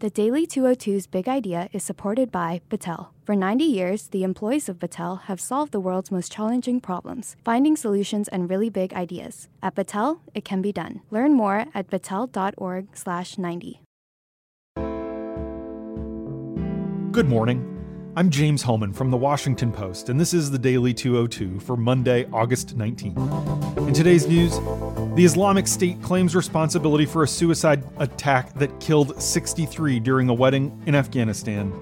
The Daily 202's big idea is supported by Battelle. For 90 years, the employees of Battelle have solved the world's most challenging problems, finding solutions and really big ideas. At Battelle, it can be done. Learn more at battelle.org/90. Good morning. I'm James Hohmann from the Washington Post, and this is the Daily 202 for Monday, August 19th. In today's news, the Islamic State claims responsibility for a suicide attack that killed 63 during a wedding in Afghanistan.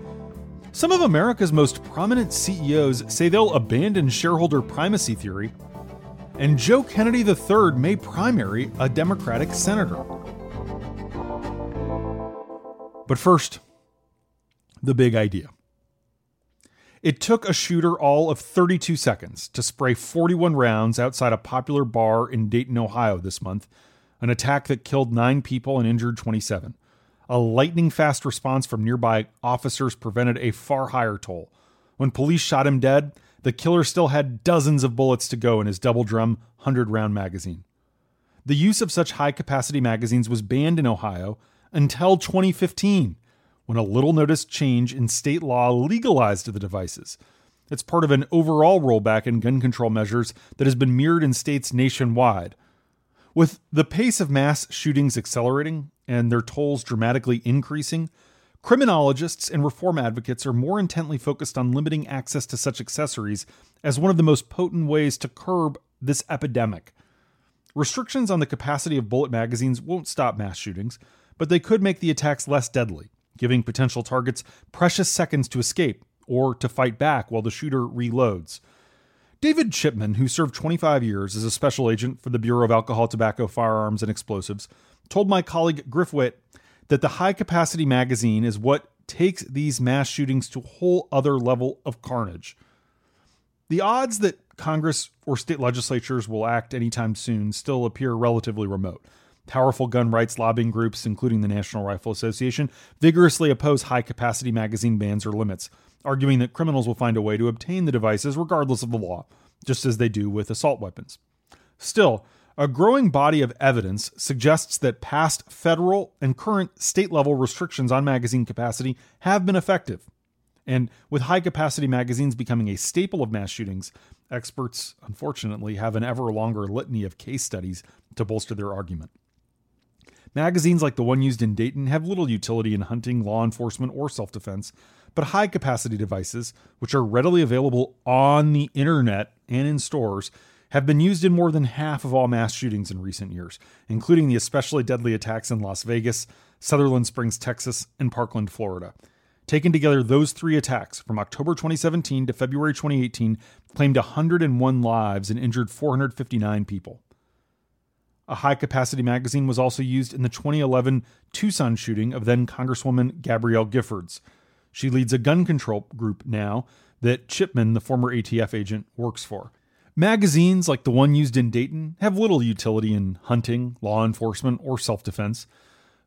Some of America's most prominent CEOs say they'll abandon shareholder primacy theory. And Joe Kennedy III may primary a Democratic senator. But first, the big idea. It took a shooter all of 32 seconds to spray 41 rounds outside a popular bar in Dayton, Ohio this month, an attack that killed nine people and injured 27. A lightning fast response from nearby officers prevented a far higher toll. When police shot him dead, the killer still had dozens of bullets to go in his double drum 100 round magazine. The use of such high capacity magazines was banned in Ohio until 2015 when a little noticed change in state law legalized the devices. It's part of an overall rollback in gun control measures that has been mirrored in states nationwide. With the pace of mass shootings accelerating and their tolls dramatically increasing, criminologists and reform advocates are more intently focused on limiting access to such accessories as one of the most potent ways to curb this epidemic. Restrictions on the capacity of bullet magazines won't stop mass shootings, but they could make the attacks less deadly giving potential targets precious seconds to escape or to fight back while the shooter reloads. David Chipman, who served 25 years as a special agent for the Bureau of Alcohol, Tobacco, Firearms, and Explosives, told my colleague Griff Witt that the high capacity magazine is what takes these mass shootings to a whole other level of carnage. The odds that Congress or state legislatures will act anytime soon still appear relatively remote. Powerful gun rights lobbying groups, including the National Rifle Association, vigorously oppose high capacity magazine bans or limits, arguing that criminals will find a way to obtain the devices regardless of the law, just as they do with assault weapons. Still, a growing body of evidence suggests that past federal and current state level restrictions on magazine capacity have been effective. And with high capacity magazines becoming a staple of mass shootings, experts unfortunately have an ever longer litany of case studies to bolster their argument. Magazines like the one used in Dayton have little utility in hunting, law enforcement, or self defense, but high capacity devices, which are readily available on the internet and in stores, have been used in more than half of all mass shootings in recent years, including the especially deadly attacks in Las Vegas, Sutherland Springs, Texas, and Parkland, Florida. Taken together, those three attacks from October 2017 to February 2018 claimed 101 lives and injured 459 people. A high capacity magazine was also used in the 2011 Tucson shooting of then Congresswoman Gabrielle Giffords. She leads a gun control group now that Chipman, the former ATF agent, works for. Magazines like the one used in Dayton have little utility in hunting, law enforcement, or self defense,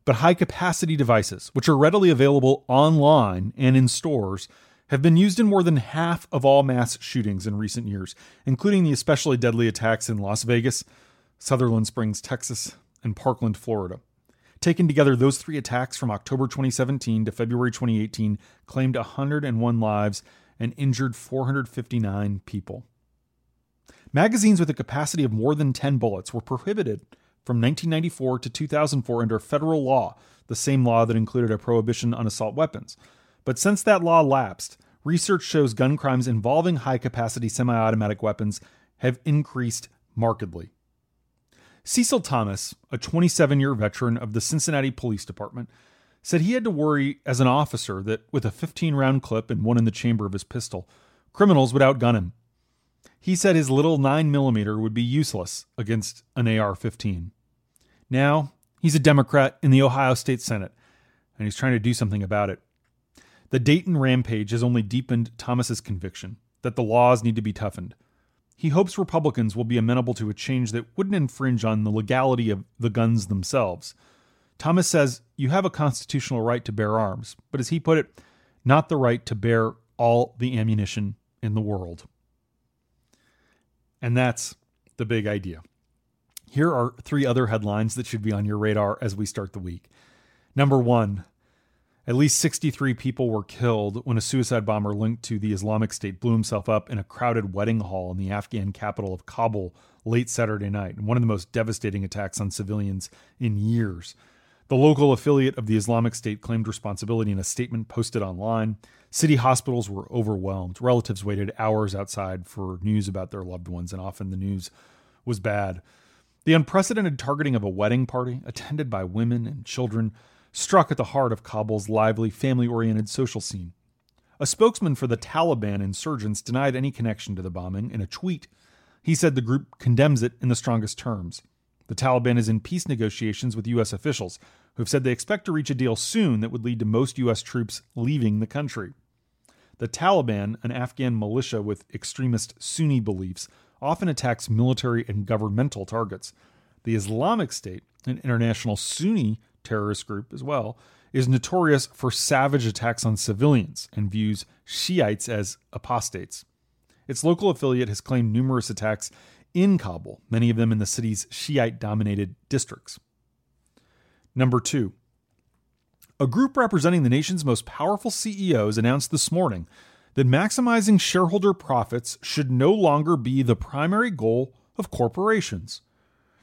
but high capacity devices, which are readily available online and in stores, have been used in more than half of all mass shootings in recent years, including the especially deadly attacks in Las Vegas, Sutherland Springs, Texas, and Parkland, Florida. Taken together, those three attacks from October 2017 to February 2018 claimed 101 lives and injured 459 people. Magazines with a capacity of more than 10 bullets were prohibited from 1994 to 2004 under federal law, the same law that included a prohibition on assault weapons. But since that law lapsed, research shows gun crimes involving high capacity semi automatic weapons have increased markedly. Cecil Thomas, a 27 year veteran of the Cincinnati Police Department, said he had to worry as an officer that with a 15 round clip and one in the chamber of his pistol, criminals would outgun him. He said his little 9mm would be useless against an AR 15. Now, he's a Democrat in the Ohio State Senate, and he's trying to do something about it. The Dayton rampage has only deepened Thomas's conviction that the laws need to be toughened. He hopes Republicans will be amenable to a change that wouldn't infringe on the legality of the guns themselves. Thomas says you have a constitutional right to bear arms, but as he put it, not the right to bear all the ammunition in the world. And that's the big idea. Here are three other headlines that should be on your radar as we start the week. Number one, At least 63 people were killed when a suicide bomber linked to the Islamic State blew himself up in a crowded wedding hall in the Afghan capital of Kabul late Saturday night, one of the most devastating attacks on civilians in years. The local affiliate of the Islamic State claimed responsibility in a statement posted online. City hospitals were overwhelmed. Relatives waited hours outside for news about their loved ones, and often the news was bad. The unprecedented targeting of a wedding party, attended by women and children, struck at the heart of Kabul's lively, family oriented social scene. A spokesman for the Taliban insurgents denied any connection to the bombing in a tweet. He said the group condemns it in the strongest terms. The Taliban is in peace negotiations with U.S. officials, who have said they expect to reach a deal soon that would lead to most U.S. troops leaving the country. The Taliban, an Afghan militia with extremist Sunni beliefs, often attacks military and governmental targets. The Islamic State, an international Sunni terrorist group as well, is notorious for savage attacks on civilians and views Shiites as apostates. Its local affiliate has claimed numerous attacks in Kabul, many of them in the city's Shiite dominated districts. Number two, a group representing the nation's most powerful CEOs announced this morning that maximizing shareholder profits should no longer be the primary goal of corporations.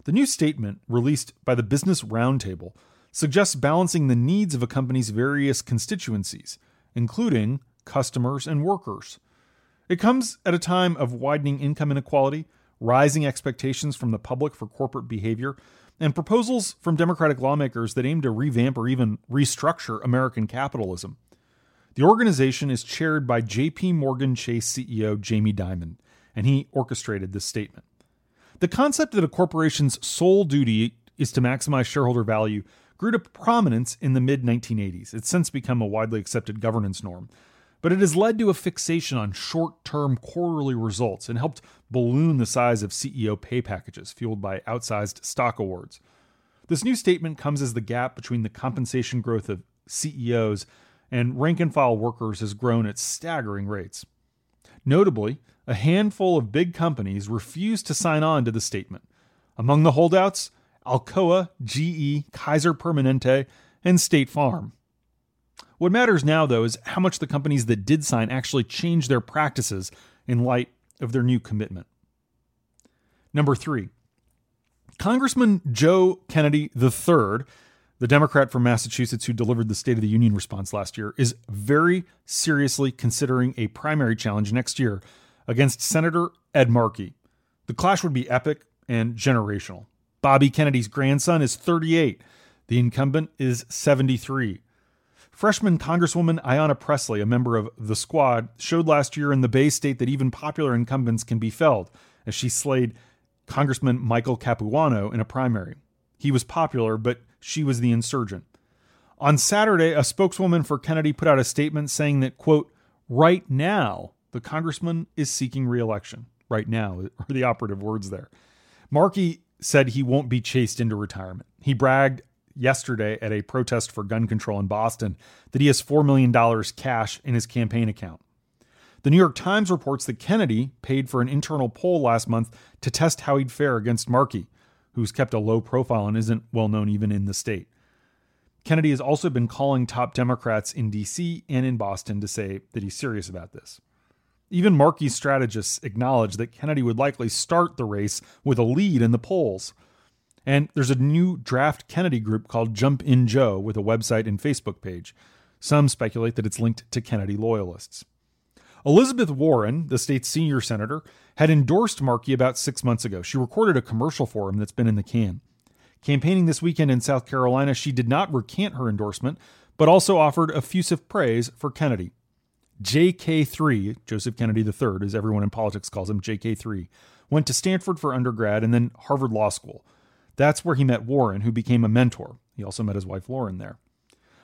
The new statement, released by the Business Roundtable, suggests balancing the needs of a company's various constituencies, including customers and workers. It comes at a time of widening income inequality, rising expectations from the public for corporate behavior, and proposals from Democratic lawmakers that aim to revamp or even restructure American capitalism. The organization is chaired by JP Morgan Chase CEO Jamie Dimon, and he orchestrated this statement. The concept that a corporation's sole duty is to maximize shareholder value grew to prominence in the mid 1980s. It's since become a widely accepted governance norm, but it has led to a fixation on short term quarterly results and helped balloon the size of CEO pay packages fueled by outsized stock awards. This new statement comes as the gap between the compensation growth of CEOs and rank and file workers has grown at staggering rates. Notably, a handful of big companies refused to sign on to the statement. Among the holdouts, Alcoa, GE, Kaiser Permanente, and State Farm. What matters now, though, is how much the companies that did sign actually changed their practices in light of their new commitment. Number three, Congressman Joe Kennedy III, the Democrat from Massachusetts who delivered the State of the Union response last year, is very seriously considering a primary challenge next year against Senator Ed Markey. The clash would be epic and generational. Bobby Kennedy's grandson is 38. The incumbent is 73. Freshman Congresswoman Ayanna Pressley, a member of the squad, showed last year in the Bay State that even popular incumbents can be felled, as she slayed Congressman Michael Capuano in a primary. He was popular, but she was the insurgent. On Saturday, a spokeswoman for Kennedy put out a statement saying that, quote, right now, the congressman is seeking reelection. Right now are the operative words there. Markey said he won't be chased into retirement. He bragged yesterday at a protest for gun control in Boston that he has $4 million cash in his campaign account. The New York Times reports that Kennedy paid for an internal poll last month to test how he'd fare against Markey, who's kept a low profile and isn't well known even in the state. Kennedy has also been calling top Democrats in D.C. and in Boston to say that he's serious about this. Even Markey's strategists acknowledge that Kennedy would likely start the race with a lead in the polls. And there's a new draft Kennedy group called Jump In Joe with a website and Facebook page. Some speculate that it's linked to Kennedy loyalists. Elizabeth Warren, the state's senior senator, had endorsed Markey about six months ago. She recorded a commercial for him that's been in the can. Campaigning this weekend in South Carolina, she did not recant her endorsement, but also offered effusive praise for Kennedy. JK3, Joseph Kennedy III, as everyone in politics calls him, JK3, went to Stanford for undergrad and then Harvard Law School. That's where he met Warren, who became a mentor. He also met his wife Lauren there.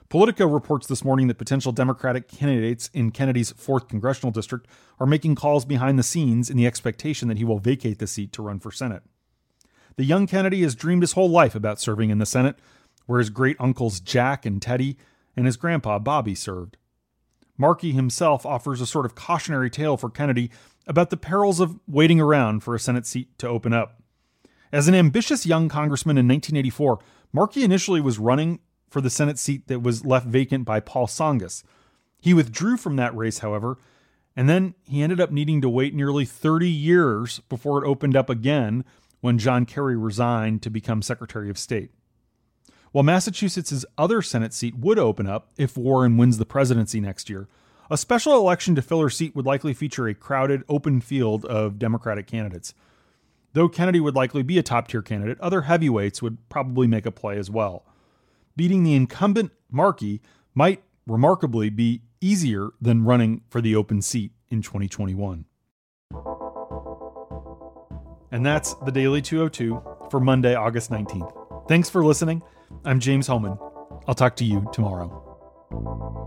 Politico reports this morning that potential Democratic candidates in Kennedy's 4th congressional district are making calls behind the scenes in the expectation that he will vacate the seat to run for Senate. The young Kennedy has dreamed his whole life about serving in the Senate, where his great uncles Jack and Teddy and his grandpa Bobby served. Markey himself offers a sort of cautionary tale for Kennedy about the perils of waiting around for a Senate seat to open up. As an ambitious young congressman in 1984, Markey initially was running for the Senate seat that was left vacant by Paul Tsongas. He withdrew from that race, however, and then he ended up needing to wait nearly 30 years before it opened up again when John Kerry resigned to become Secretary of State. While Massachusetts' other Senate seat would open up if Warren wins the presidency next year, a special election to fill her seat would likely feature a crowded, open field of Democratic candidates. Though Kennedy would likely be a top tier candidate, other heavyweights would probably make a play as well. Beating the incumbent Markey might remarkably be easier than running for the open seat in 2021. And that's the Daily 202 for Monday, August 19th. Thanks for listening. I'm James Hohmann. I'll talk to you tomorrow.